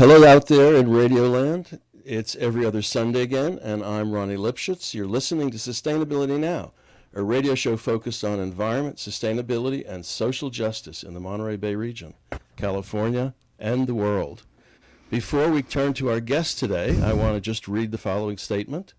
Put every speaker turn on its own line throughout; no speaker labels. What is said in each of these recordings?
hello out there in Radioland. It's every other Sunday again, and I'm Ronnie Lipschutz. You're listening to Sustainability Now, a radio show focused on environment, sustainability, and social justice in the Monterey Bay region, California, and the world. Before we turn to our guest today, I want to just read the following statement.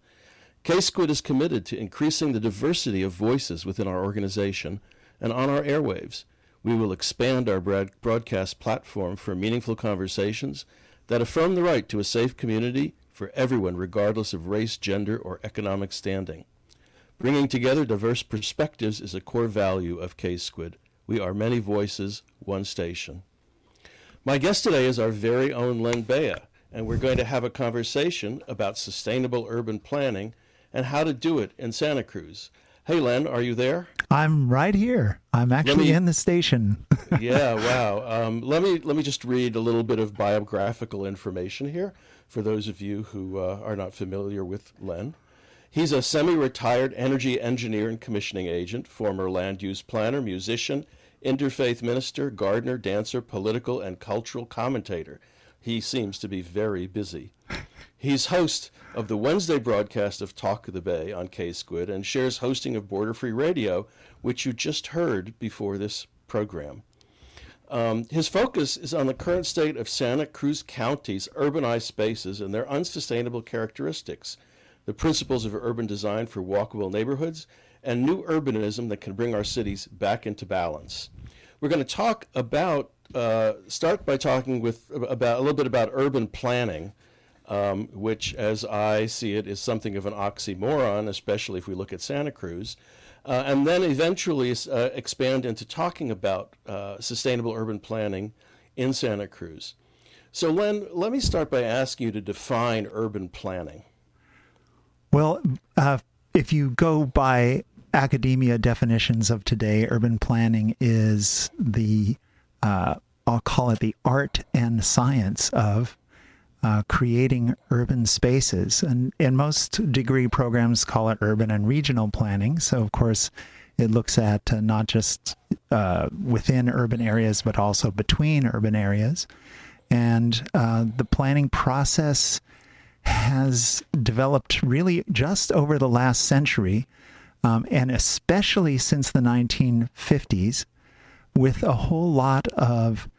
K-Squid is committed to increasing the diversity of voices within our organization and on our airwaves. We will expand our broad- broadcast platform for meaningful conversations that affirm the right to a safe community for everyone, regardless of race, gender, or economic standing. Bringing together diverse perspectives is a core value of K Squid. We are many voices, one station. My guest today is our very own Len Bea, and we're going to have a conversation about sustainable urban planning and how to do it in Santa Cruz. Hey, Len, are you there?
I'm right here. I'm actually
me-
in the station.
yeah, wow. Um, let me let me just read a little bit of biographical information here for those of you who uh, are not familiar with Len. He's a semi-retired energy engineer and commissioning agent, former land use planner, musician, interfaith minister, gardener, dancer, political and cultural commentator. He seems to be very busy. He's host of the Wednesday broadcast of Talk of the Bay on K Squid and shares hosting of Border Free Radio, which you just heard before this program. Um, his focus is on the current state of Santa Cruz County's urbanized spaces and their unsustainable characteristics, the principles of urban design for walkable neighborhoods, and new urbanism that can bring our cities back into balance. We're going to talk about, uh, start by talking with about a little bit about urban planning, um, which, as I see it, is something of an oxymoron, especially if we look at Santa Cruz uh, and then eventually uh, expand into talking about uh, sustainable urban planning in Santa Cruz. So, Len, let me start by asking you to define urban planning.
well, uh, if you go by academia definitions of today, urban planning is the, uh, I'll call it the art and science of uh, creating urban spaces. And, and most degree programs call it urban and regional planning. So, of course, it looks at uh, not just uh, within urban areas, but also between urban areas. And uh, the planning process has developed really just over the last century, um, and especially since the 1950s, with a whole lot of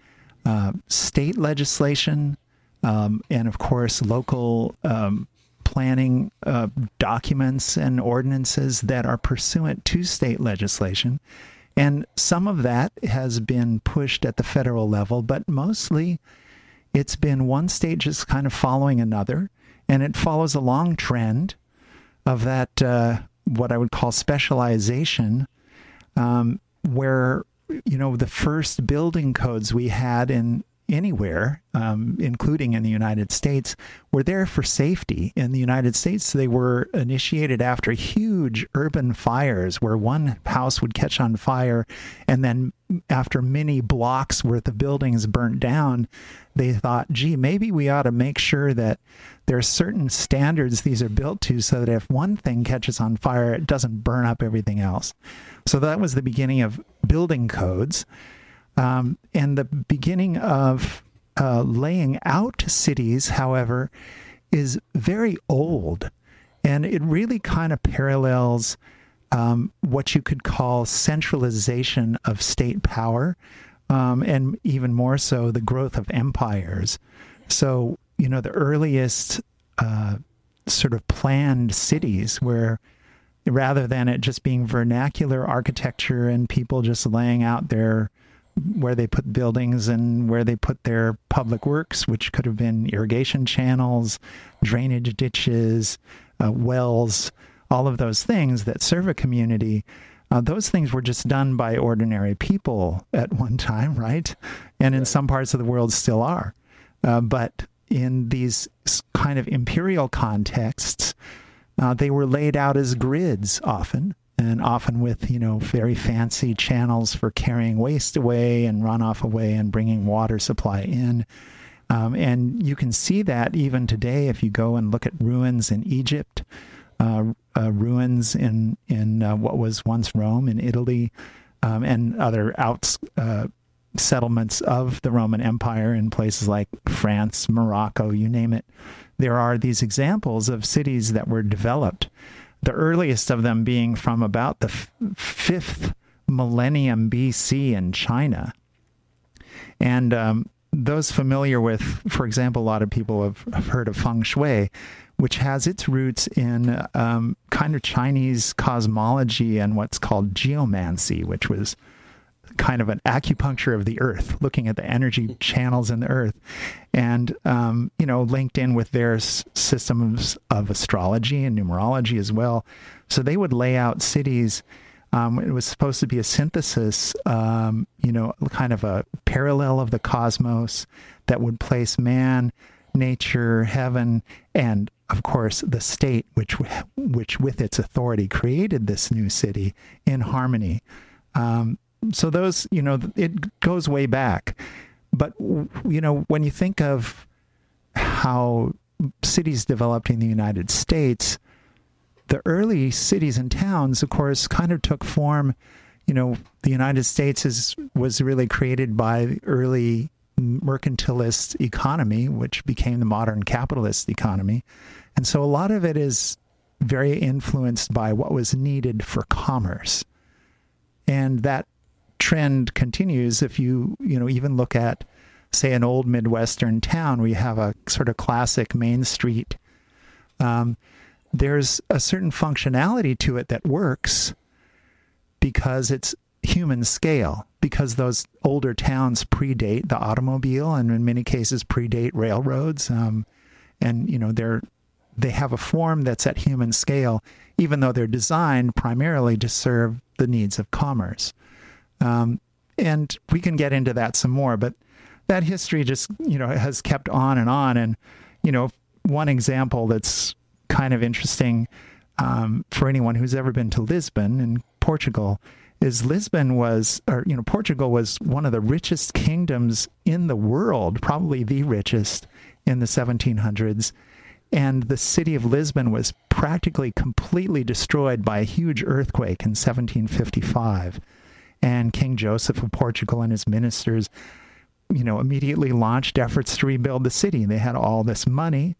uh, state legislation, um, and of course local um, planning uh, documents and ordinances that are pursuant to state legislation. And some of that has been pushed at the federal level, but mostly it's been one state just kind of following another. And it follows a long trend of that, uh, what I would call specialization, um, where, you know, the first building codes we had in anywhere, um, including in the United States, were there for safety. In the United States, they were initiated after huge urban fires where one house would catch on fire, and then after many blocks worth of buildings burnt down, they thought, gee, maybe we ought to make sure that there are certain standards these are built to so that if one thing catches on fire, it doesn't burn up everything else. So that was the beginning of building codes. Um, and the beginning of uh, laying out cities, however, is very old. And it really kind of parallels um, what you could call centralization of state power, um, and even more so, the growth of empires. So, you know, the earliest uh, sort of planned cities where rather than it just being vernacular architecture and people just laying out their where they put buildings and where they put their public works, which could have been irrigation channels, drainage ditches, uh, wells, all of those things that serve a community. Uh, those things were just done by ordinary people at one time, right? And in some parts of the world still are. Uh, but in these kind of imperial contexts, uh, they were laid out as grids often, and often with you know very fancy channels for carrying waste away and runoff away and bringing water supply in. Um, and you can see that even today if you go and look at ruins in Egypt, uh, uh, ruins in in uh, what was once Rome in Italy, um, and other outs uh, settlements of the Roman Empire in places like France, Morocco, you name it. There are these examples of cities that were developed the earliest of them being from about the f- fifth millennium BC in China. And um, those familiar with, for example, a lot of people have, heard of feng shui, which has its roots in um, kind of Chinese cosmology and what's called geomancy, which was kind of an acupuncture of the earth, looking at the energy channels in the earth, and um, you know linked in with their s- systems of astrology and numerology as well. So they would lay out cities. Um, it was supposed to be a synthesis, um, you know, kind of a parallel of the cosmos that would place man, nature, heaven, and of course the state, which which with its authority created this new city in harmony. Um, so those, you know, it goes way back. But, you know, when you think of how cities developed in the United States, the early cities and towns, of course, kind of took form. You know, the United States is was really created by early mercantilist economy, which became the modern capitalist economy. And so a lot of it is very influenced by what was needed for commerce. And that trend continues if you you know even look at say an old midwestern town where you have a sort of classic main street um, there's a certain functionality to it that works because it's human scale because those older towns predate the automobile and in many cases predate railroads um, and you know they're they have a form that's at human scale even though they're designed primarily to serve the needs of commerce um, and we can get into that some more, but that history just, you know, has kept on and on. And, you know, one example that's kind of interesting um, for anyone who's ever been to Lisbon in Portugal is Lisbon was, or, you know, Portugal was one of the richest kingdoms in the world, probably the richest in the 1700s. And the city of Lisbon was practically completely destroyed by a huge earthquake in 1755 and King Joseph of Portugal and his ministers, you know, immediately launched efforts to rebuild the city. They had all this money,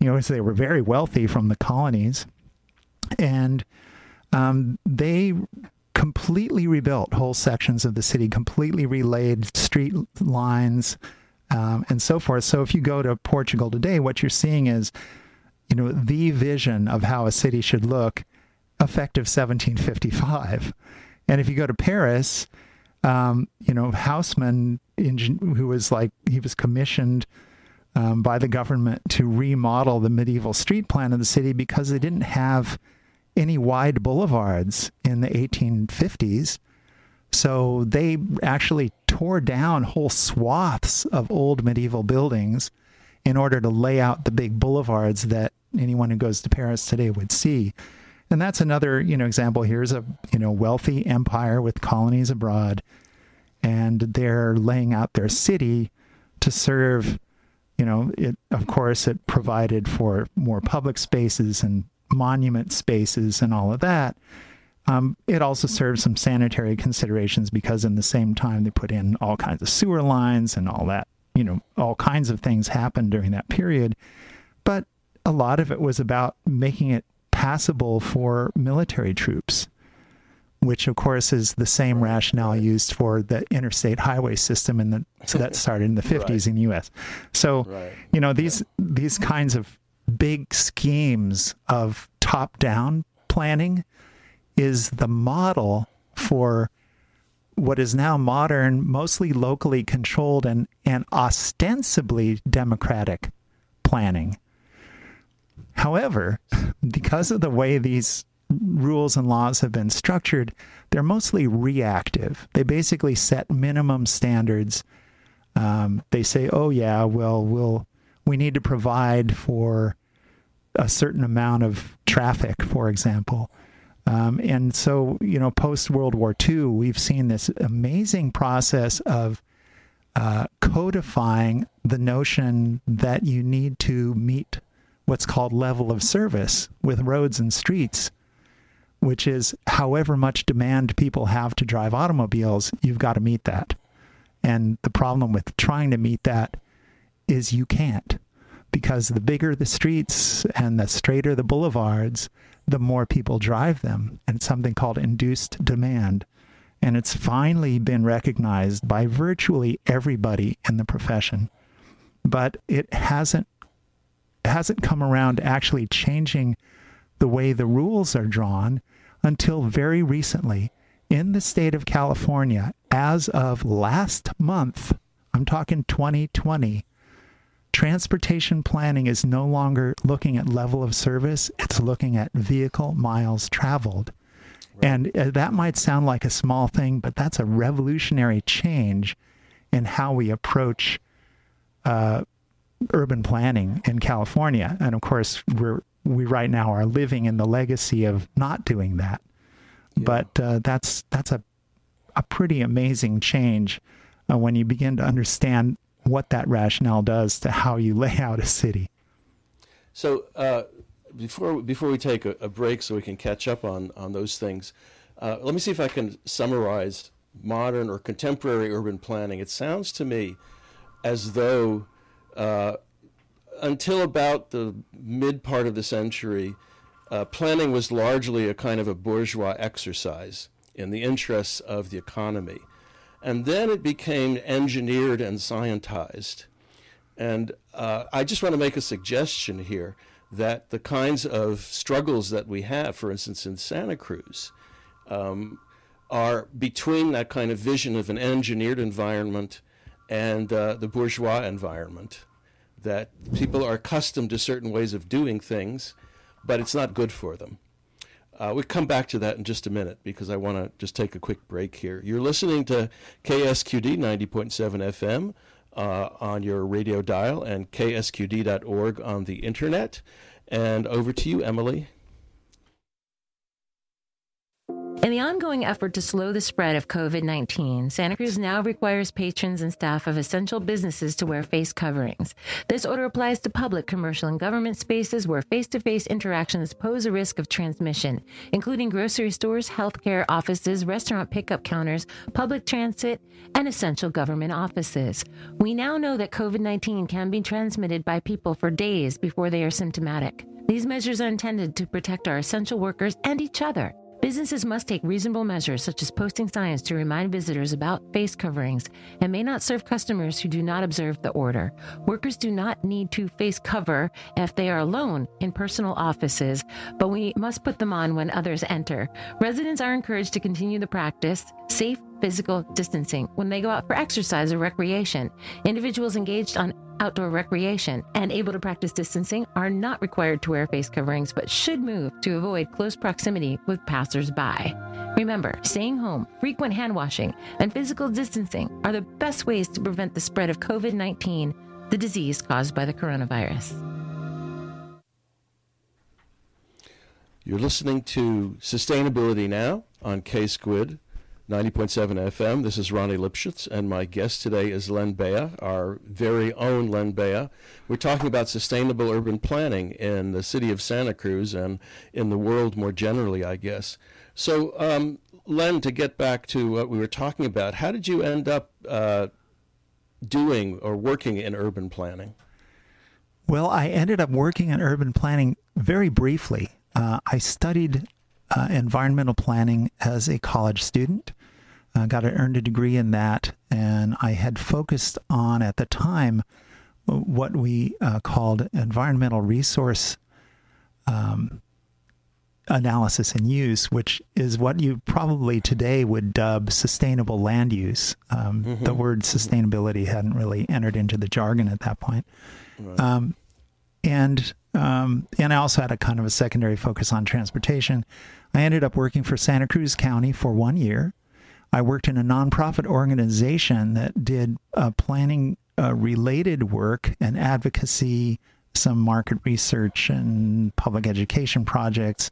you know, so they were very wealthy from the colonies, and um, they completely rebuilt whole sections of the city, completely relaid street lines, um, and so forth. So if you go to Portugal today, what you're seeing is, you know, the vision of how a city should look, effective 1755 and if you go to Paris, um, you know, Haussmann, who was like, he was commissioned um, by the government to remodel the medieval street plan of the city because they didn't have any wide boulevards in the 1850s. So they actually tore down whole swaths of old medieval buildings in order to lay out the big boulevards that anyone who goes to Paris today would see. And that's another, you know, example. Here's a, you know, wealthy empire with colonies abroad, and they're laying out their city to serve, you know, it of course it provided for more public spaces and monument spaces and all of that. Um, it also serves some sanitary considerations because in the same time they put in all kinds of sewer lines and all that, you know, all kinds of things happened during that period. But a lot of it was about making it passable for military troops, which of course is the same rationale used for the interstate highway system in the so that started in the 50s right. in the US. So, right. you know, these yeah. these kinds of big schemes of top-down planning is the model for what is now modern, mostly locally controlled and, and ostensibly democratic planning. However, because of the way these rules and laws have been structured, they're mostly reactive. They basically set minimum standards. Um, they say, "Oh yeah, well, we'll we need to provide for a certain amount of traffic, for example. Um, and so, you know, post World War II, we've seen this amazing process of uh, codifying the notion that you need to meet what's called level of service with roads and streets, which is however much demand people have to drive automobiles, you've got to meet that. And the problem with trying to meet that is you can't because the bigger the streets and the straighter the boulevards, the more people drive them. And it's something called induced demand. And it's finally been recognized by virtually everybody in the profession. But it hasn't hasn't come around actually changing the way the rules are drawn until very recently in the state of California as of last month. I'm talking 2020 transportation planning is no longer looking at level of service, it's looking at vehicle miles traveled. Right. And uh, that might sound like a small thing, but that's a revolutionary change in how we approach uh, urban planning in California. And of course, we're we right now are living in the legacy of not doing that. Yeah. But uh, that's that's a a pretty amazing change uh, when you begin to understand what that rationale does to how you lay out a city.
So uh, before before we take a, a, break, so we can catch up on on those things, uh, let me see if I can summarize modern or contemporary urban planning. It sounds to me as though uh, until about the mid part of the century, uh, planning was largely a kind of a bourgeois exercise in the interests of the economy. And then it became engineered and scientized. And uh, I just want to make a suggestion here that the kinds of struggles that we have, for instance, in Santa Cruz, um, are between that kind of vision of an engineered environment and uh, the bourgeois environment. That people are accustomed to certain ways of doing things, but it's not good for them. Uh, we'll come back to that in just a minute because I want to just take a quick break here. You're listening to KSQD 90.7 FM uh, on your radio dial and ksqd.org on the internet. And over to you, Emily.
In the ongoing effort to slow the spread of COVID 19, Santa Cruz now requires patrons and staff of essential businesses to wear face coverings. This order applies to public, commercial, and government spaces where face to face interactions pose a risk of transmission, including grocery stores, healthcare offices, restaurant pickup counters, public transit, and essential government offices. We now know that COVID 19 can be transmitted by people for days before they are symptomatic. These measures are intended to protect our essential workers and each other. Businesses must take reasonable measures, such as posting signs to remind visitors about face coverings, and may not serve customers who do not observe the order. Workers do not need to face cover if they are alone in personal offices, but we must put them on when others enter. Residents are encouraged to continue the practice, safe physical distancing when they go out for exercise or recreation. Individuals engaged on outdoor recreation and able to practice distancing are not required to wear face coverings but should move to avoid close proximity with passersby. Remember, staying home, frequent hand washing, and physical distancing are the best ways to prevent the spread of COVID 19, the disease caused by the coronavirus.
You're listening to Sustainability Now on K Squid 90.7 FM. This is Ronnie Lipschutz, and my guest today is Len Bea, our very own Len Bea. We're talking about sustainable urban planning in the city of Santa Cruz and in the world more generally, I guess. So, um, Len, to get back to what we were talking about, how did you end up uh, doing or working in urban planning?
Well, I ended up working in urban planning very briefly. Uh, I studied uh, environmental planning as a college student. Uh, got an earned a degree in that, and I had focused on at the time what we uh, called environmental resource um, analysis and use, which is what you probably today would dub sustainable land use. Um, mm-hmm. The word sustainability hadn't really entered into the jargon at that point. Right. Um, and um, and I also had a kind of a secondary focus on transportation. I ended up working for Santa Cruz County for one year. I worked in a nonprofit organization that did uh, planning uh, related work and advocacy some market research and public education projects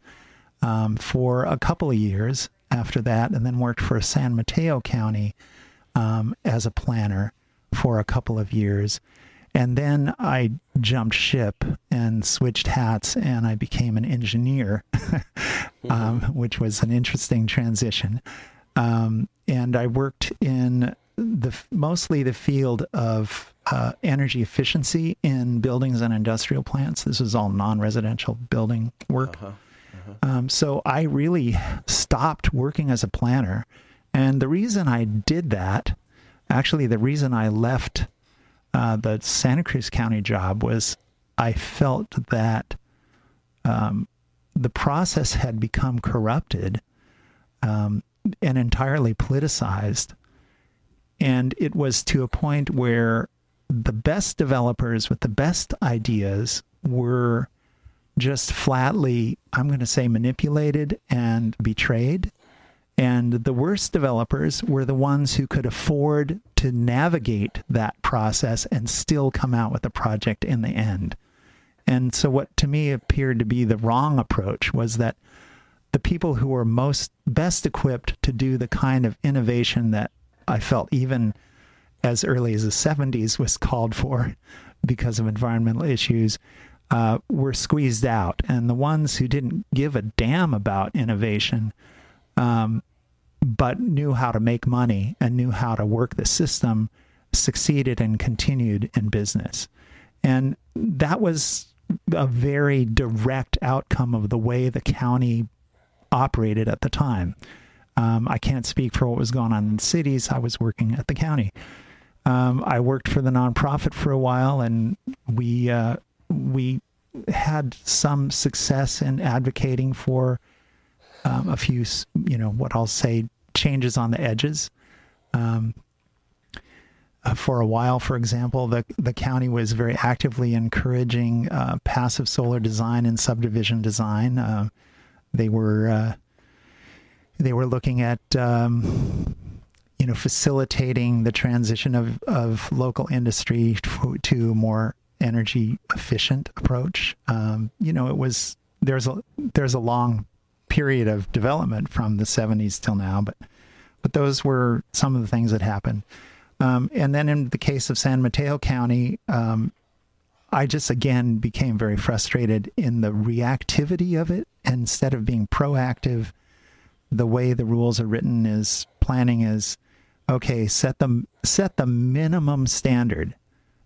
um, for a couple of years after that, and then worked for San Mateo County um, as a planner for a couple of years. And then I jumped ship and switched hats, and I became an engineer, um, which was an interesting transition. Um, and I worked in the mostly the field of uh, energy efficiency in buildings and industrial plants. This was all non-residential building work.
Uh-huh.
Um, so I really stopped working as a planner, and the reason I did that, actually, the reason I left uh, the Santa Cruz County job was I felt that um, the process had become corrupted um, and entirely politicized. And it was to a point where the best developers with the best ideas were just flatly, I'm going to say, manipulated and betrayed. And the worst developers were the ones who could afford to navigate that process and still come out with a project in the end. And so, what to me appeared to be the wrong approach was that the people who were most best equipped to do the kind of innovation that I felt even as early as the 70s was called for because of environmental issues uh, were squeezed out. And the ones who didn't give a damn about innovation, um, but knew how to make money and knew how to work the system, succeeded and continued in business. And that was a very direct outcome of the way the county operated at the time. Um, I can't speak for what was going on in cities. I was working at the county. Um, I worked for the nonprofit for a while, and we uh, we had some success in advocating for um, a few, you know, what I'll say changes on the edges. Um, uh, for a while, for example, the the county was very actively encouraging uh, passive solar design and subdivision design. Uh, they were uh, they were looking at um, you know facilitating the transition of of local industry to, to more energy efficient approach. Um, you know, it was there's a there's a long period of development from the 70s till now, but but those were some of the things that happened. Um, and then in the case of San Mateo County, um, I just again became very frustrated in the reactivity of it. Instead of being proactive, the way the rules are written is planning is okay. Set the set the minimum standard.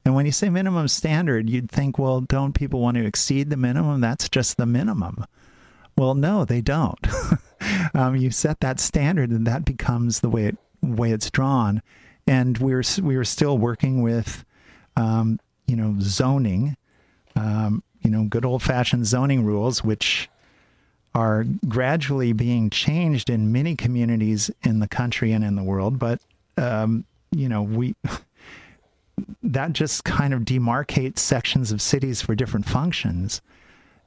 And when you say minimum standard, you'd think, well, don't people want to exceed the minimum? That's just the minimum. Well, no, they don't. um, you set that standard, and that becomes the way it way it's drawn and we're we were still working with, um, you know, zoning, um, you know, good old fashioned zoning rules, which are gradually being changed in many communities in the country and in the world. But um, you know, we that just kind of demarcates sections of cities for different functions.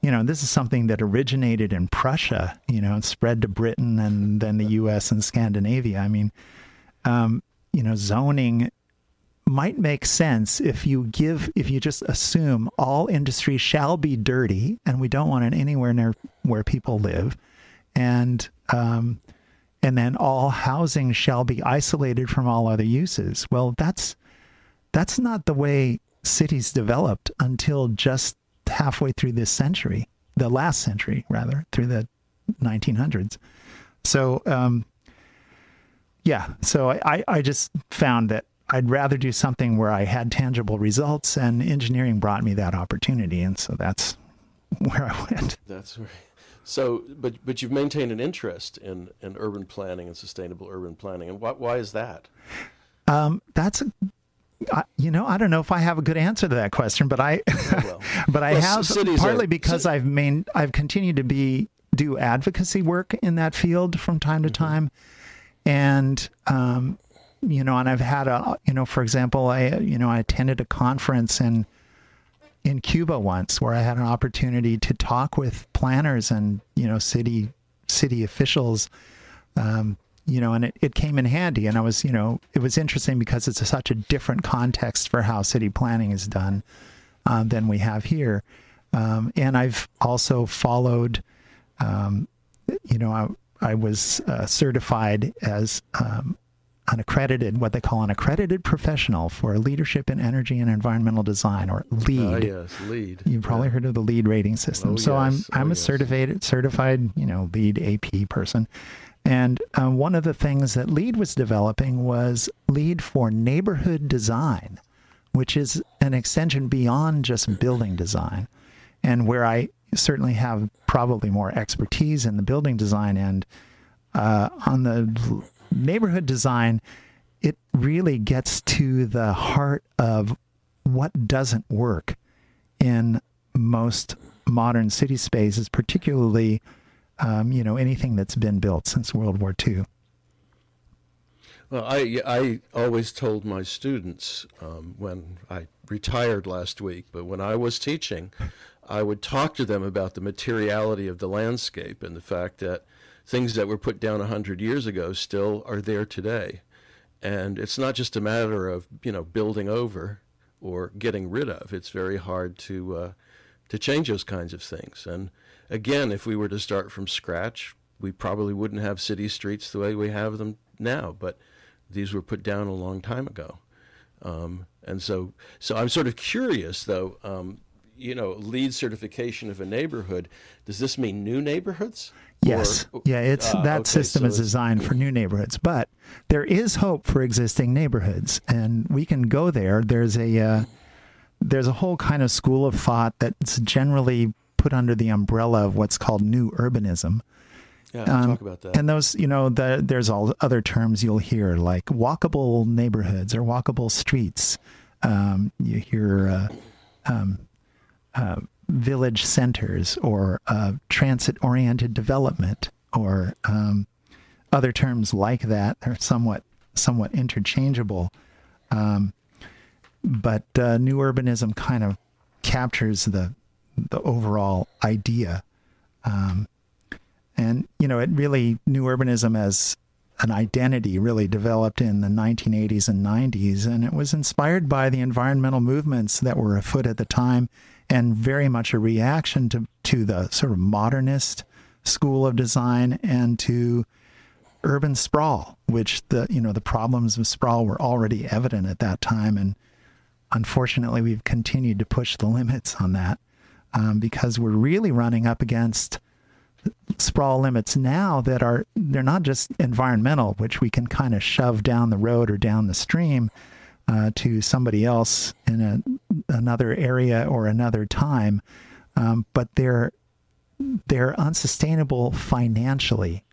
You know, this is something that originated in Prussia, you know, and spread to Britain and then the U.S. and Scandinavia. I mean, um, you know, zoning might make sense if you give if you just assume all industry shall be dirty and we don't want it anywhere near where people live and um, and then all housing shall be isolated from all other uses well that's that's not the way cities developed until just halfway through this century the last century rather through the 1900s so um, yeah, so I, I just found that I'd rather do something where I had tangible results, and engineering brought me that opportunity, and so that's where I went.
That's right. So, but but you've maintained an interest in, in urban planning and sustainable urban planning, and why, why is that?
Um, that's a, I, you know, I don't know if I have a good answer to that question, but I, oh, well. but I well, have partly are, because I've main I've continued to be do advocacy work in that field from time to mm-hmm. time and um, you know, and I've had a, you know, for example, I, you know, I attended a conference in in Cuba once where I had an opportunity to talk with planners and you know city city officials. Um, you know, and it, it came in handy. And I was, you know, it was interesting because it's a, such a different context for how city planning is done. uh, than we have here. Um, and I've also followed, um, you know, I, I was uh, certified as um, an accredited, what they call an accredited professional for leadership in energy and environmental design, or LEED.
Ah, yes, LEED.
You've probably
Yeah.
heard of the LEED rating system.
Oh,
so
yes.
I'm I'm
Oh,
a
yes.
certified certified you know LEED AP person, and uh, one of the things that LEED was developing was LEED for neighborhood design, which is an extension beyond just building design, and where I certainly have probably more expertise in the building design end. Uh, on the neighborhood design, it really gets to the heart of what doesn't work in most modern city spaces, particularly, um, you know, anything that's been built since World War II.
Well, I, I always told my students um, when I retired last week, but when I was teaching, I would talk to them about the materiality of the landscape and the fact that things that were put down 100 years ago still are there today. And it's not just a matter of, you know, building over or getting rid of. It's very hard to, uh, to change those kinds of things. And again, if we were to start from scratch, we probably wouldn't have city streets the way we have them now. But these were put down a long time ago. Um, and so, so I'm sort of curious, though. Um, you know, LEED certification of a neighborhood. Does this mean new neighborhoods?
Yes.
Or-
yeah, it's
Ah,
that
okay,
system
so
is designed for new neighborhoods, but there is hope for existing neighborhoods, and we can go there. There's a uh, there's a whole kind of school of thought that's generally put under the umbrella of what's called new urbanism.
Yeah,
Um,
talk about that.
And those, you know, the, there's all other terms you'll hear like walkable neighborhoods or walkable streets. Um, you hear uh, um, uh, village centers or uh, transit oriented development or um, other terms like that. They're somewhat somewhat interchangeable. Um, but uh, new urbanism kind of captures the the overall idea. Um, and, you know, it really, new urbanism as an identity really developed in the 1980s and 90s. And it was inspired by the environmental movements that were afoot at the time and very much a reaction to, to the sort of modernist school of design and to urban sprawl, which the, you know, the problems of sprawl were already evident at that time. And unfortunately, we've continued to push the limits on that um, because we're really running up against sprawl limits now that are they're not just environmental, which we can kind of shove down the road or down the stream uh, to somebody else in a, another area or another time, um, but they're they're unsustainable financially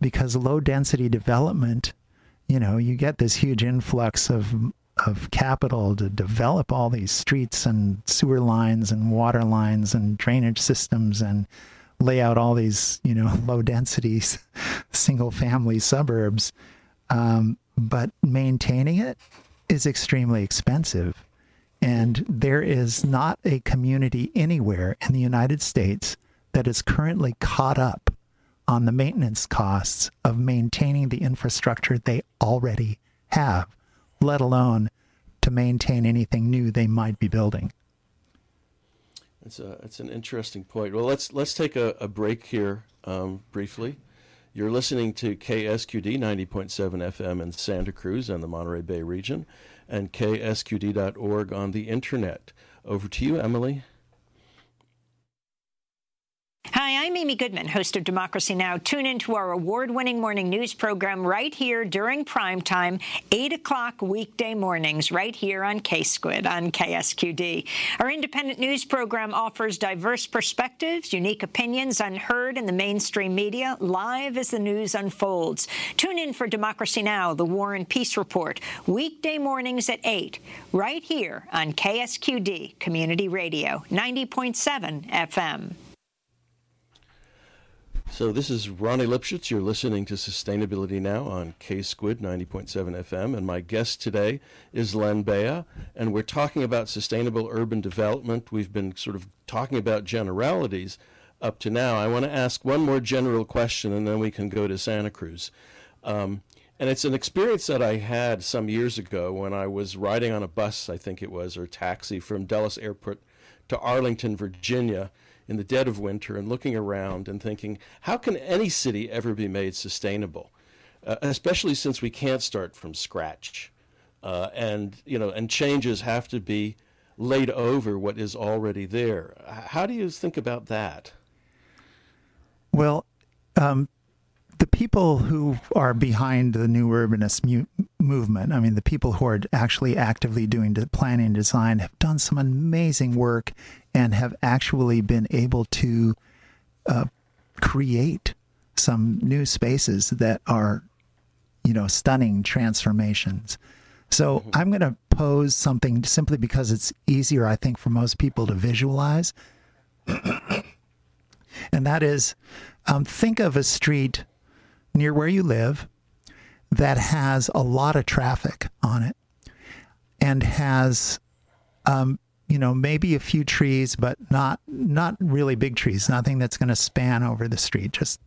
because low density development, you know, you get this huge influx of of capital to develop all these streets and sewer lines and water lines and drainage systems and lay out all these, you know, low density single family suburbs. Um, but maintaining it is extremely expensive. And there is not a community anywhere in the United States that is currently caught up on the maintenance costs of maintaining the infrastructure they already have, let alone to maintain anything new they might be building.
It's a it's an interesting point. Well, let's let's take a, a break here um, briefly. You're listening to KSQD 90.7 FM in Santa Cruz and the Monterey Bay region, and KSQD.org on the internet. Over to you, Emily.
Hi, I'm Amy Goodman, host of Democracy Now! Tune in to our award-winning morning news program right here during prime time, 8 o'clock weekday mornings, right here on K-Squid on KSQD. Our independent news program offers diverse perspectives, unique opinions unheard in the mainstream media, live as the news unfolds. Tune in for Democracy Now!, the War and Peace Report, weekday mornings at 8, right here on KSQD Community Radio, 90.7 FM.
So this is Ronnie Lipschutz. You're listening to Sustainability Now on K Squid 90.7 FM, and my guest today is Len Bea, and we're talking about sustainable urban development. We've been sort of talking about generalities up to now. I want to ask one more general question, and then we can go to Santa Cruz. Um, And it's an experience that I had some years ago when I was riding on a bus, I think it was, or taxi from Dulles Airport to Arlington, Virginia in the dead of winter and looking around and thinking, how can any city ever be made sustainable? Uh, especially since we can't start from scratch. Uh, and, you know, and changes have to be laid over what is already there. How do you think about that?
Well, um, the people who are behind the new urbanist mu- movement, I mean, the people who are actually actively doing the planning and design, have done some amazing work and have actually been able to uh, create some new spaces that are, you know, stunning transformations. So mm-hmm. I'm going to pose something simply because it's easier, I think, for most people to visualize. and that is um, think of a street near where you live that has a lot of traffic on it and has um, you know maybe a few trees but not not really big trees nothing that's going to span over the street just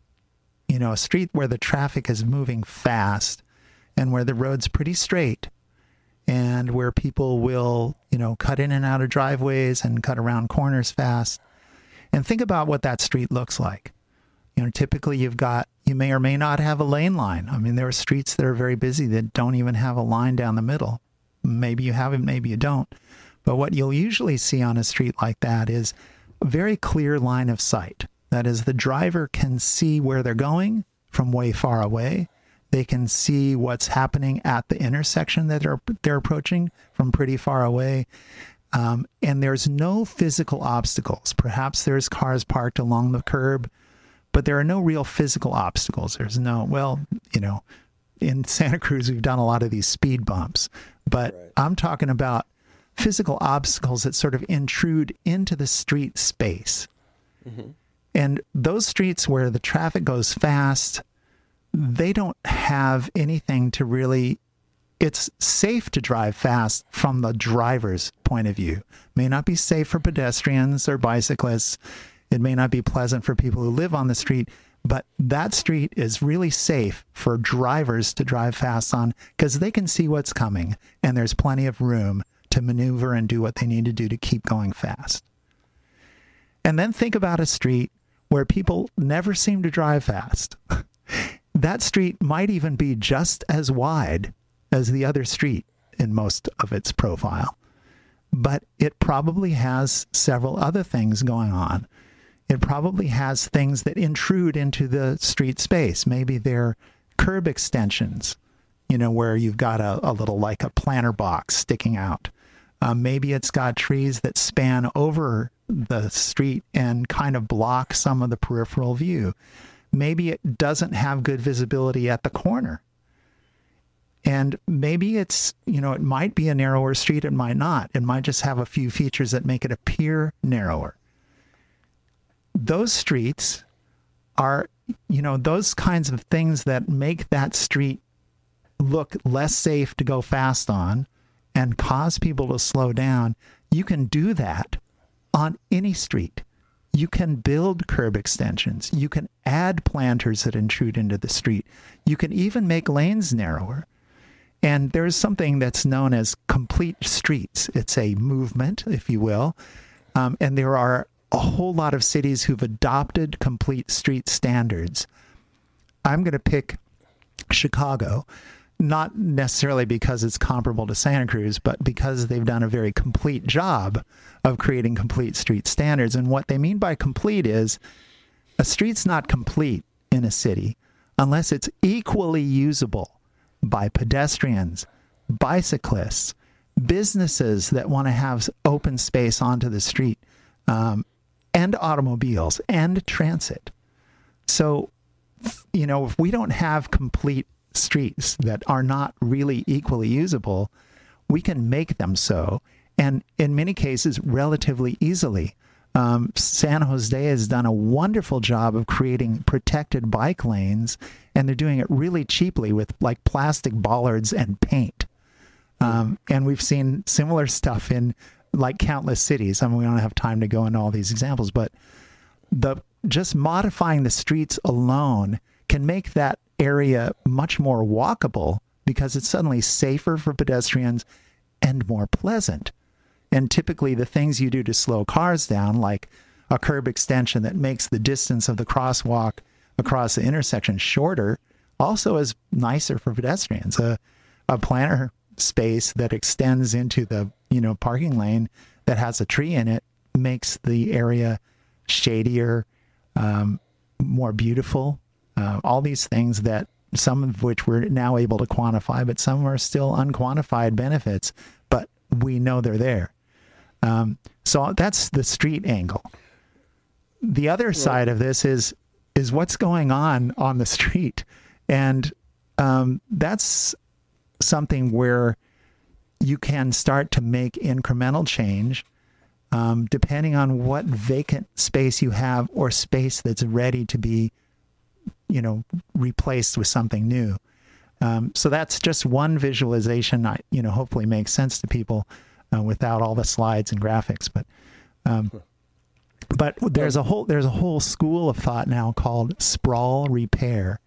you know a street where the traffic is moving fast and where the road's pretty straight and where people will you know cut in and out of driveways and cut around corners fast. And think about what that street looks like. You know, typically you've got, you may or may not have a lane line. I mean, there are streets that are very busy that don't even have a line down the middle. Maybe you have it, maybe you don't. But what you'll usually see on a street like that is a very clear line of sight. That is, the driver can see where they're going from way far away. They can see what's happening at the intersection that they're, they're approaching from pretty far away. Um, and there's no physical obstacles. Perhaps there's cars parked along the curb but there are no real physical obstacles. There's no, well, you know, in Santa Cruz, we've done a lot of these speed bumps, but right. I'm talking about physical obstacles that sort of intrude into the street space. Mm-hmm. And those streets where the traffic goes fast, they don't have anything to really. It's safe to drive fast from the driver's point of view. May not be safe for pedestrians or bicyclists. It may not be pleasant for people who live on the street, but that street is really safe for drivers to drive fast on because they can see what's coming and there's plenty of room to maneuver and do what they need to do to keep going fast. And then think about a street where people never seem to drive fast. that street might even be just as wide as the other street in most of its profile, but it probably has several other things going on it probably has things that intrude into the street space. Maybe they're curb extensions, you know, where you've got a, a little like a planter box sticking out. Uh, maybe it's got trees that span over the street and kind of block some of the peripheral view. Maybe it doesn't have good visibility at the corner. And maybe it's, you know, it might be a narrower street, it might not. It might just have a few features that make it appear narrower those streets are, you know, those kinds of things that make that street look less safe to go fast on and cause people to slow down. You can do that on any street. You can build curb extensions. You can add planters that intrude into the street. You can even make lanes narrower. And there's something that's known as complete streets. It's a movement, if you will. Um, and there are a whole lot of cities who've adopted complete street standards. I'm going to pick Chicago, not necessarily because it's comparable to Santa Cruz, but because they've done a very complete job of creating complete street standards. And what they mean by complete is a street's not complete in a city unless it's equally usable by pedestrians, bicyclists, businesses that want to have open space onto the street, um, and automobiles and transit. So, you know, if we don't have complete streets that are not really equally usable, we can make them so. And in many cases, relatively easily. Um, San Jose has done a wonderful job of creating protected bike lanes, and they're doing it really cheaply with like plastic bollards and paint. Um, and we've seen similar stuff in like countless cities. I mean, we don't have time to go into all these examples, but the just modifying the streets alone can make that area much more walkable because it's suddenly safer for pedestrians and more pleasant. And typically, the things you do to slow cars down, like a curb extension that makes the distance of the crosswalk across the intersection shorter, also is nicer for pedestrians. A, a planter space that extends into the you know parking lane that has a tree in it makes the area shadier, um, more beautiful. Uh, all these things that some of which we're now able to quantify, but some are still unquantified benefits, but we know they're there. Um, so that's the street angle. The other side of this is is what's going on on the street, and um, that's something where you can start to make incremental change um, depending on what vacant space you have or space that's ready to be, you know, replaced with something new. Um, so that's just one visualization. I, you know, hopefully makes sense to people uh, without all the slides and graphics. But, um, but there's a whole there's a whole school of thought now called sprawl repair,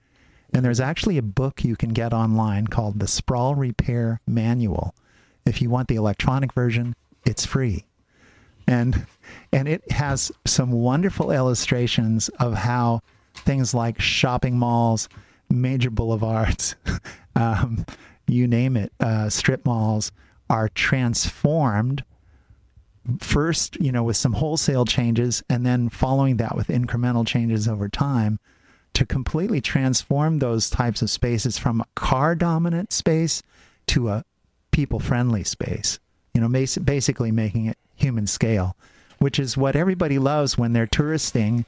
and there's actually a book you can get online called the Sprawl Repair Manual. If you want the electronic version, it's free. And and it has some wonderful illustrations of how things like shopping malls, major boulevards, um, you name it, uh, strip malls are transformed first, you know, with some wholesale changes and then following that with incremental changes over time to completely transform those types of spaces from a car dominant space to a people friendly space. You know, basically making it human scale, which is what everybody loves when they're touristing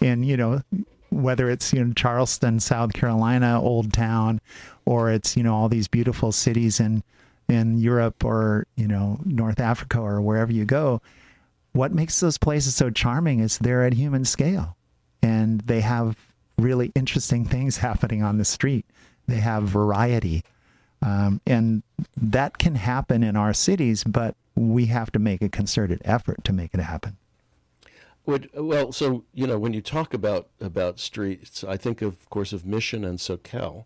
in, you know, whether it's you know Charleston, South Carolina, Old Town, or it's you know all these beautiful cities in in Europe or you know North Africa or wherever you go. What makes those places so charming is they're at human scale, and they have really interesting things happening on the street. They have variety, um, and that can happen in our cities, but we have to make a concerted effort to make it happen.
Would, well, so you know, when you talk about about streets, I think of, of course of Mission and Soquel,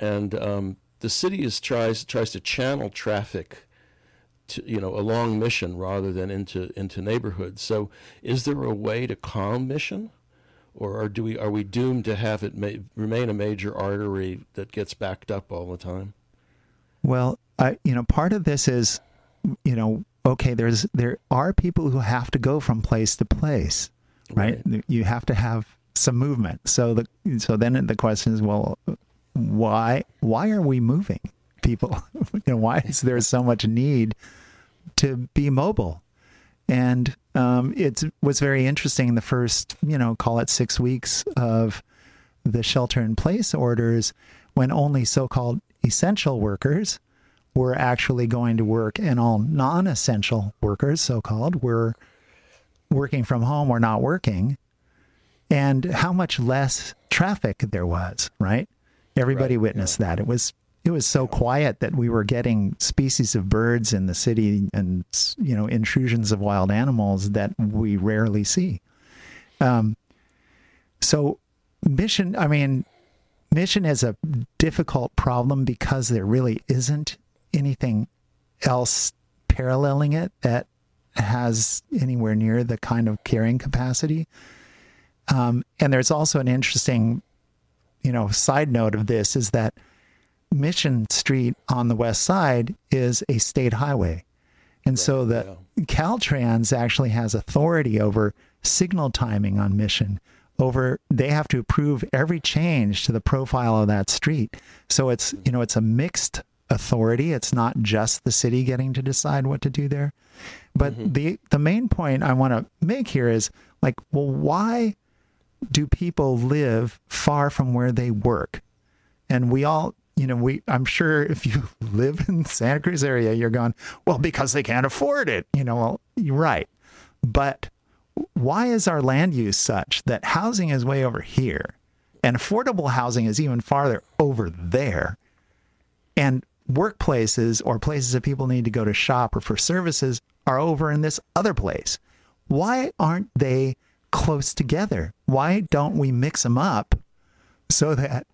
and um, the city is tries tries to channel traffic, to, you know, along Mission rather than into into neighborhoods. So, is there a way to calm Mission, or are do we are we doomed to have it ma- remain a major artery that gets backed up all the time?
Well, I you know, part of this is you know, okay, there's there are people who have to go from place to place, right? right. You have to have some movement. So the so then the question is, well, why why are we moving people? you know, why is there so much need to be mobile? And um, it was very interesting in the first, you know, call it six weeks of the shelter in place orders when only so called essential workers were actually going to work and all non-essential workers so-called were working from home or not working and how much less traffic there was right? Everybody right, witnessed yeah. that. It was it was so quiet that we were getting species of birds in the city and you know intrusions of wild animals that we rarely see. Um, so mission i mean mission is a difficult problem because there really isn't anything else paralleling it that has anywhere near the kind of carrying capacity. Um, and there's also an interesting, you know, side note of this is that Mission Street on the west side is a state highway. And right, so the yeah. Caltrans actually has authority over signal timing on Mission. Over they have to approve every change to the profile of that street. So it's, you know, it's a mixed authority. It's not just the city getting to decide what to do there. But mm-hmm. the the main point I want to make here is like, well, why do people live far from where they work? And we all, you know, we I'm sure if you live in Santa Cruz area, you're going, well, because they can't afford it. You know, well, you're right. But why is our land use such that housing is way over here and affordable housing is even farther over there? And workplaces or places that people need to go to shop or for services are over in this other place. Why aren't they close together? Why don't we mix them up so that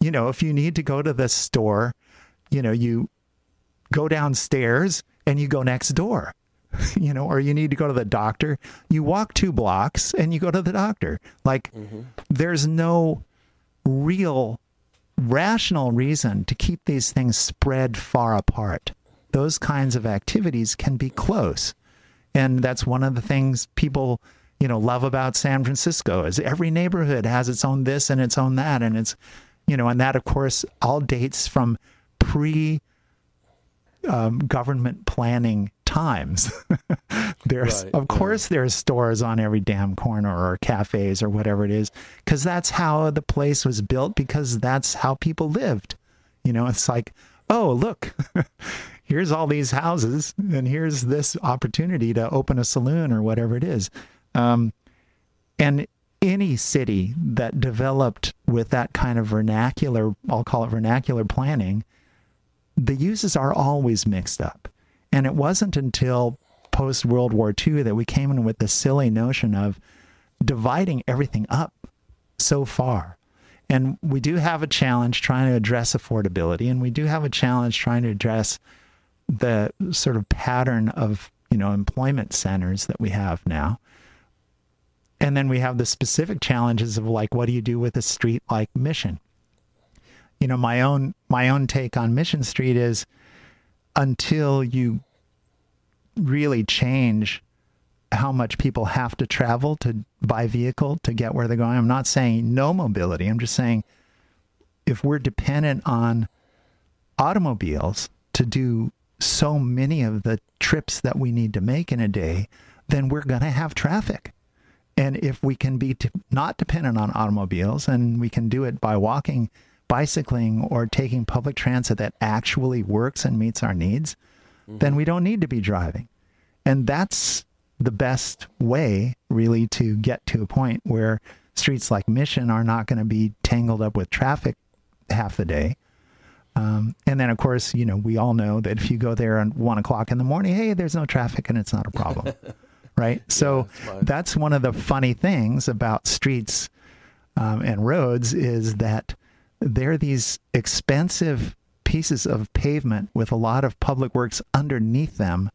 you know, if you need to go to the store, you know, you go downstairs and you go next door. You know, or you need to go to the doctor, you walk two blocks and you go to the doctor. Like there's no real rational reason to keep these things spread far apart. Those kinds of activities can be close. And that's one of the things people, you know, love about San Francisco is every neighborhood has its own this and its own that and it's you know, and that of course all dates from pre um, government planning times. there's,
Right,
of
yeah.
course, there's stores on every damn corner or cafes or whatever it is, because that's how the place was built. Because that's how people lived. You know, it's like, oh, look, here's all these houses, and here's this opportunity to open a saloon or whatever it is. Um, and any city that developed with that kind of vernacular, I'll call it vernacular planning, the uses are always mixed up. And it wasn't until post World War II that we came in with the silly notion of dividing everything up so far. And we do have a challenge trying to address affordability, and we do have a challenge trying to address the sort of pattern of you know employment centers that we have now. And then we have the specific challenges of like what do you do with a street like Mission? You know, my own my own take on Mission Street is until you really change how much people have to travel to by vehicle to get where they're going. I'm not saying no mobility. I'm just saying if we're dependent on automobiles to do so many of the trips that we need to make in a day, then we're going to have traffic. And if we can be t- not dependent on automobiles and we can do it by walking, bicycling, or taking public transit that actually works and meets our needs, then we don't need to be driving. And that's the best way, really, to get to a point where streets like Mission are not going to be tangled up with traffic half the day. Um, and then, of course, you know, we all know that if you go there at one o'clock in the morning, hey, there's no traffic and it's not a problem. right? So
fine.
that's one of the funny things about streets um, and roads is that they're these expensive pieces of pavement with a lot of public works underneath them.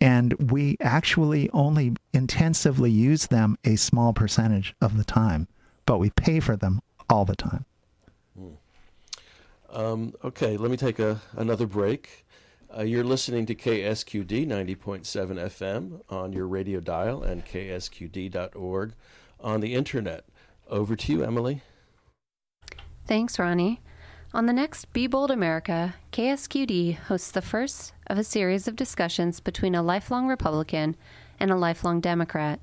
And we actually only intensively use them a small percentage of the time, but we pay for them all the time.
Um, okay, let me take a, another break. Uh, you're listening to KSQD 90.7 FM on your radio dial and ksqd.org on the internet. Over to you, Emily.
Thanks, Ronnie. On the next Be Bold America, KSQD hosts the first of a series of discussions between a lifelong Republican and a lifelong Democrat.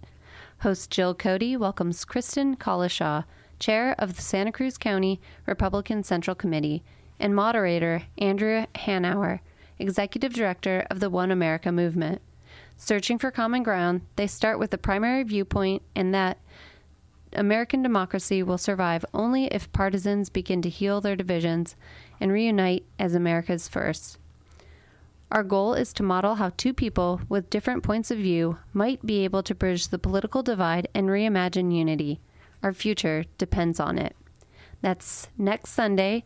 Host Jill Cody welcomes Kristen Collishaw, chair of the Santa Cruz County Republican Central Committee, and moderator Andrew Hanauer, executive director of the One America movement. Searching for common ground, they start with the primary viewpoint and that American democracy will survive only if partisans begin to heal their divisions and reunite as America's first. Our goal is to model how two people with different points of view might be able to bridge the political divide and reimagine unity. Our future depends on it. That's next Sunday,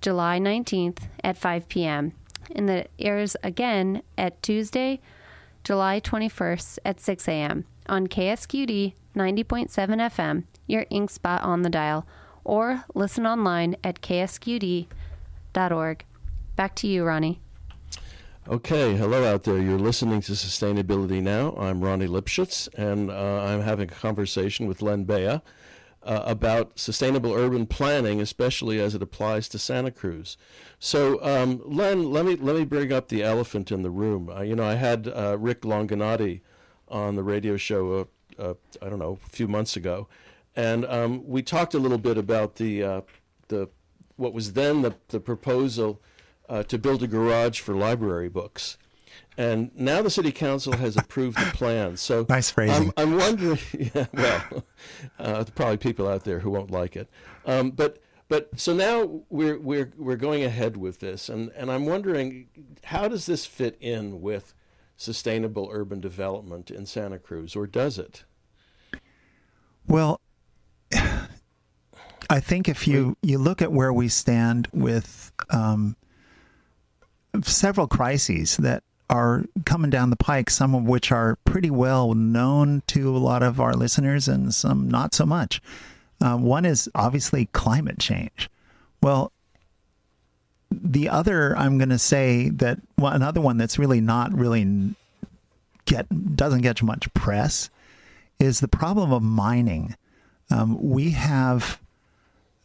July 19th at 5 p.m. And that airs again at Tuesday, July 21st at 6 a.m. on KSQD 90.7 FM, your ink spot on the dial, or listen online at ksqd.org. Back to you, Ronnie.
Okay, hello out there. You're listening to Sustainability Now. I'm Ronnie Lipschutz, and uh, I'm having a conversation with Len Bea uh, about sustainable urban planning, especially as it applies to Santa Cruz. So, um, Len, let me let me bring up the elephant in the room. Uh, you know, I had uh, Rick Longinotti on the radio show. Uh, I don't know, a few months ago, and um, we talked a little bit about the uh, the what was then the the proposal uh, to build a garage for library books. And now the city council has approved the plan. So
Nice phrasing.
I'm, I'm wondering. Yeah, well, uh, probably people out there who won't like it. Um, but but so now we're we're we're going ahead with this, and and I'm wondering how does this fit in with sustainable urban development in Santa Cruz, or does it?
Well, I think if you you look at where we stand with um, several crises that are coming down the pike, some of which are pretty well known to a lot of our listeners, and some not so much. Uh, one is obviously climate change. Well, the other I'm going to say that well, another one that's really not really get doesn't get much press is the problem of mining. Um, we have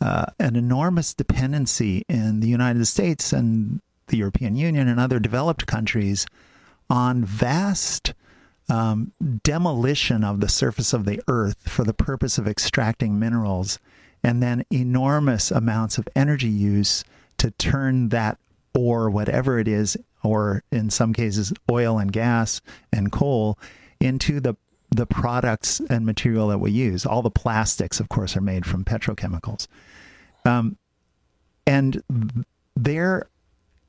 uh, an enormous dependency in the United States and the European Union and other developed countries on vast um, demolition of the surface of the earth for the purpose of extracting minerals, and then enormous amounts of energy use to turn that ore, whatever it is, or in some cases, oil and gas and coal, into the the products and material that we use. All the plastics, of course, are made from petrochemicals. Um, and there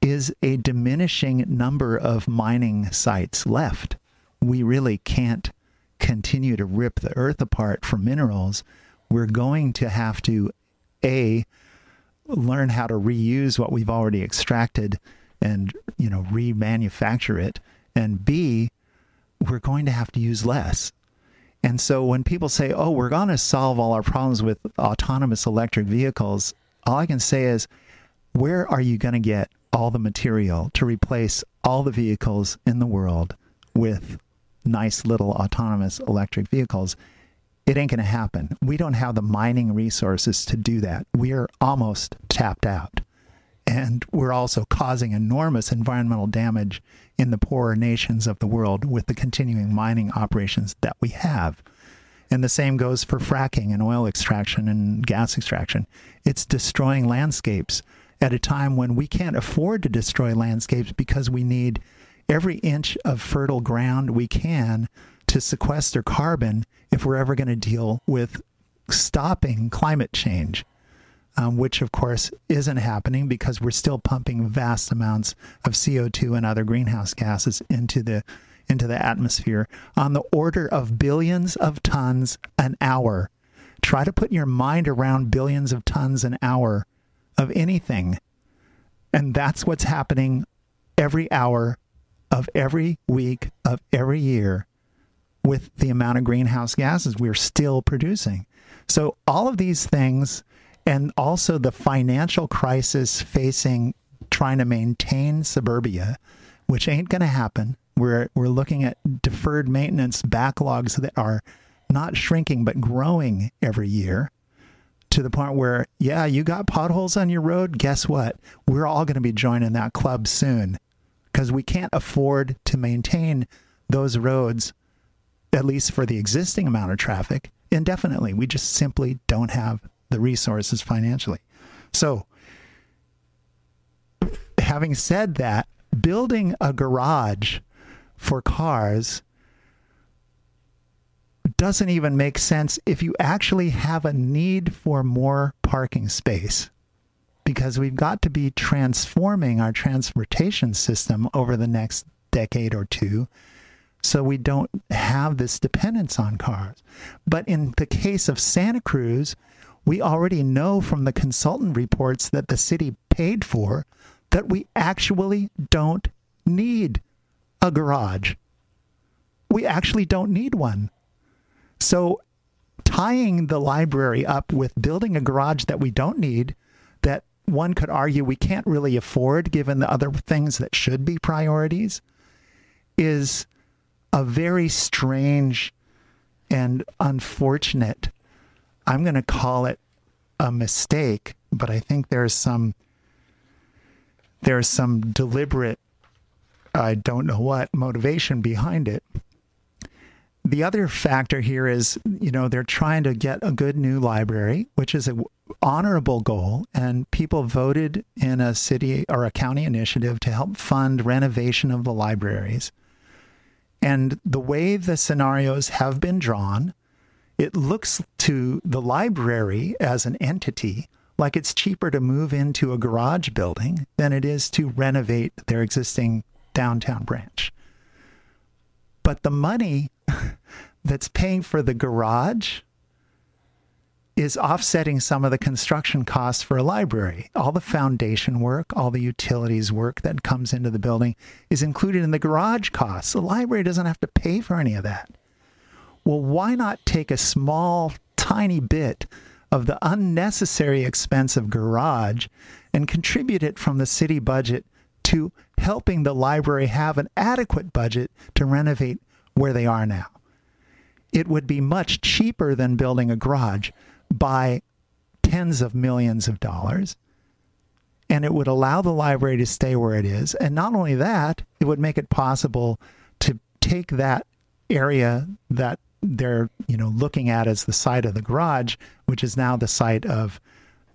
is a diminishing number of mining sites left. We really can't continue to rip the earth apart for minerals. We're going to have to, A, learn how to reuse what we've already extracted and, you know, remanufacture it. And B, we're going to have to use less. And so when people say, oh, we're going to solve all our problems with autonomous electric vehicles, all I can say is, where are you going to get all the material to replace all the vehicles in the world with nice little autonomous electric vehicles? It ain't going to happen. We don't have the mining resources to do that. We are almost tapped out. And we're also causing enormous environmental damage in the poorer nations of the world with the continuing mining operations that we have. And the same goes for fracking and oil extraction and gas extraction. It's destroying landscapes at a time when we can't afford to destroy landscapes because we need every inch of fertile ground we can to sequester carbon if we're ever going to deal with stopping climate change um, which of course isn't happening because we're still pumping vast amounts of CO2 and other greenhouse gases into the into the atmosphere on the order of billions of tons an hour. Try to put your mind around billions of tons an hour of anything. And that's what's happening every hour of every week of every year with the amount of greenhouse gases we're still producing. So all of these things and also the financial crisis facing trying to maintain suburbia, which ain't going to happen. We're we're looking at deferred maintenance backlogs that are not shrinking but growing every year to the point where yeah, you got potholes on your road, guess what? We're all going to be joining that club soon because we can't afford to maintain those roads at least for the existing amount of traffic indefinitely. We just simply don't have the resources financially. So, having said that, building a garage for cars doesn't even make sense if you actually have a need for more parking space because we've got to be transforming our transportation system over the next decade or two so we don't have this dependence on cars. But in the case of Santa Cruz, we already know from the consultant reports that the city paid for that we actually don't need a garage. We actually don't need one. So, tying the library up with building a garage that we don't need, that one could argue we can't really afford given the other things that should be priorities, is a very strange and unfortunate I'm going to call it a mistake, but I think there's some there's some deliberate I don't know what motivation behind it. The other factor here is, you know, they're trying to get a good new library, which is an honorable goal, and people voted in a city or a county initiative to help fund renovation of the libraries. And the way the scenarios have been drawn, it looks to the library as an entity like it's cheaper to move into a garage building than it is to renovate their existing downtown branch. But the money that's paying for the garage is offsetting some of the construction costs for a library. All the foundation work, all the utilities work that comes into the building is included in the garage costs. The library doesn't have to pay for any of that. Well, why not take a small, tiny bit of the unnecessary expense of garage and contribute it from the city budget to helping the library have an adequate budget to renovate where they are now? It would be much cheaper than building a garage by tens of millions of dollars. And it would allow the library to stay where it is. And not only that, it would make it possible to take that area that they're you know looking at as the site of the garage, which is now the site of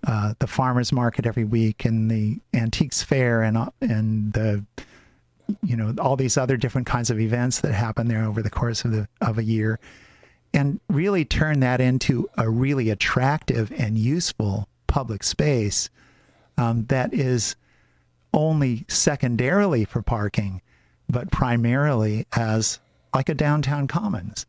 uh, the farmers market every week and the antiques fair and uh, and the you know all these other different kinds of events that happen there over the course of the of a year and really turn that into a really attractive and useful public space um, that is only secondarily for parking, but primarily as like a downtown commons,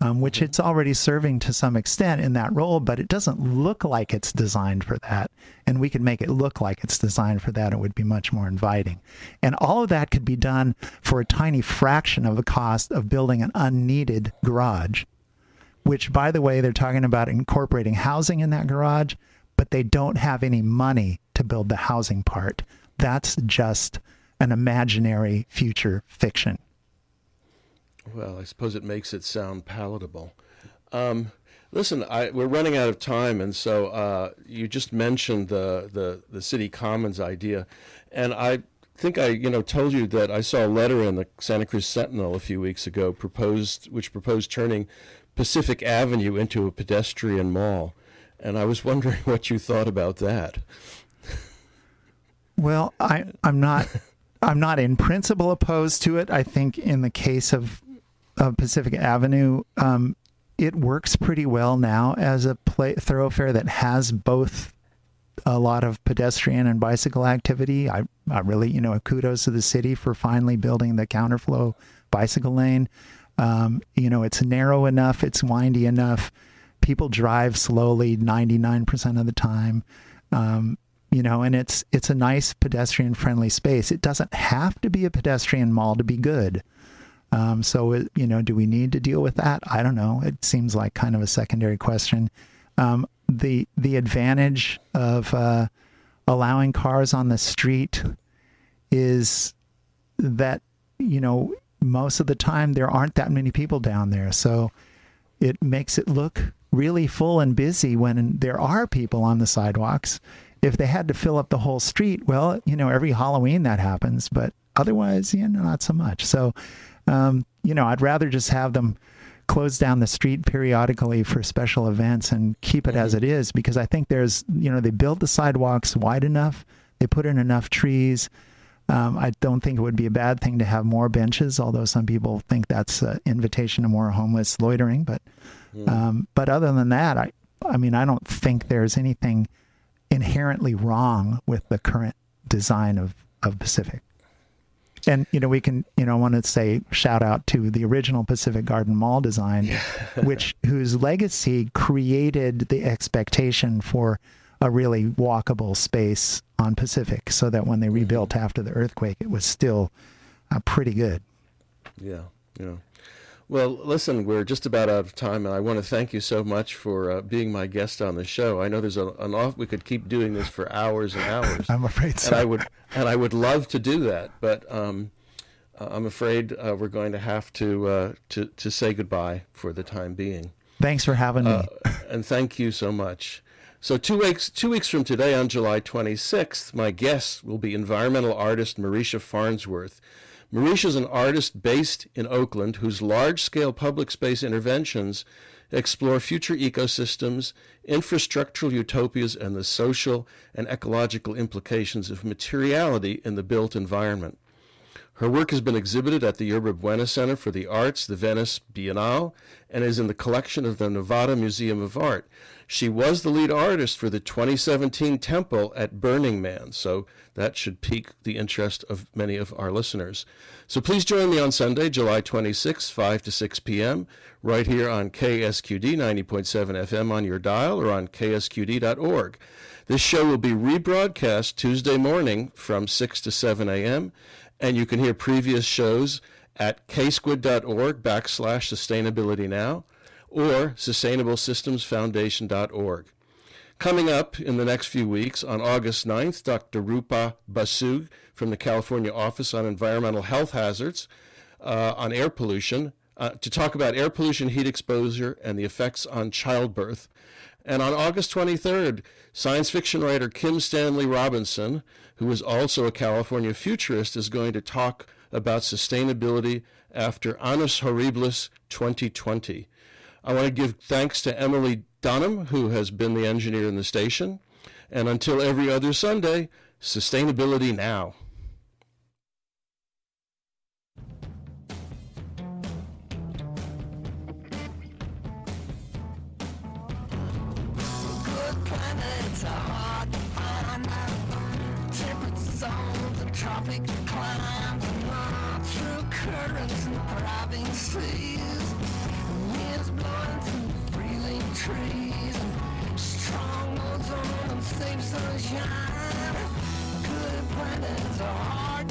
um, which it's already serving to some extent in that role, but it doesn't look like it's designed for that. And we could make it look like it's designed for that. It would be much more inviting. And all of that could be done for a tiny fraction of the cost of building an unneeded garage which, by the way, they're talking about incorporating housing in that garage, but they don't have any money to build the housing part. That's just an imaginary future fiction.
Well, I suppose it makes it sound palatable. Um, listen, I, we're running out of time, and so uh, you just mentioned the, the the city commons idea, and I think I you know told you that I saw a letter in the Santa Cruz Sentinel a few weeks ago proposed which proposed turning Pacific Avenue into a pedestrian mall. And I was wondering what you thought about that.
Well, I, I'm not. I'm not in principle opposed to it. I think in the case of, of Pacific Avenue, um, it works pretty well now as a play, thoroughfare that has both a lot of pedestrian and bicycle activity. I, I really, you know, kudos to the city for finally building the counterflow bicycle lane. Um, you know, it's narrow enough, it's windy enough. People drive slowly 99% of the time. Um, you know, and it's it's a nice pedestrian friendly space. It doesn't have to be a pedestrian mall to be good. Um, so, it, you know, do we need to deal with that? I don't know. It seems like kind of a secondary question. Um, the the advantage of uh, allowing cars on the street is that you know most of the time there aren't that many people down there. So it makes it look really full and busy when there are people on the sidewalks. If they had to fill up the whole street, well, you know, every Halloween that happens, but otherwise, you know, not so much. So, um, you know, I'd rather just have them close down the street periodically for special events and keep it as it is because I think there's, you know, they build the sidewalks wide enough, they put in enough trees um, I don't think it would be a bad thing to have more benches, although some people think that's an invitation to more homeless loitering. But mm. um, but other than that, I I mean I don't think there's anything inherently wrong with the current design of of Pacific. And you know we can you know I want to say shout out to the original Pacific Garden Mall design, which whose legacy created the expectation for a really walkable space on Pacific so that when they mm-hmm. rebuilt after the earthquake, it was still uh, pretty good.
Yeah, yeah. Well, listen, we're just about out of time, and I want to thank you so much for uh, being my guest on the show. I know there's a, an off. We could keep doing this for hours and hours.
I'm afraid so.
And I would, and I would love to do that, but um, I'm afraid uh, we're going to have to uh, to to say goodbye for the time being.
Thanks for having me. Uh,
and thank you so much. So two weeks two weeks from today, on July 26th, my guest will be environmental artist Marisha Farnsworth. Marisha is an artist based in Oakland whose large-scale public space interventions explore future ecosystems, infrastructural utopias, and the social and ecological implications of materiality in the built environment. Her work has been exhibited at the Yerba Buena Center for the Arts, the Venice Biennale, and is in the collection of the Nevada Museum of Art. She was the lead artist for the 2017 Temple at Burning Man, so that should pique the interest of many of our listeners. So please join me on Sunday, July 26, 5 to 6 p.m., right here on KSQD 90.7 FM on your dial or on ksqd.org. This show will be rebroadcast Tuesday morning from 6 to 7 a.m., and you can hear previous shows at ksquid.org backslash sustainability now or sustainablesystemsfoundation.org. Coming up in the next few weeks, on August 9th, Dr. Rupa Basu from the California Office on Environmental Health Hazards uh, on air pollution uh, to talk about air pollution, heat exposure, and the effects on childbirth. And on August 23rd, science fiction writer Kim Stanley Robinson, who is also a California futurist, is going to talk about sustainability after Annus Horribilis 2020. I want to give thanks to Emily Dunham, who has been the engineer in the station. And until every other Sunday, sustainability now.
Tropic climes and on through currents and thriving seas. Winds blowing through breathing trees and strong ozone and safe sunshine. Good planets are hard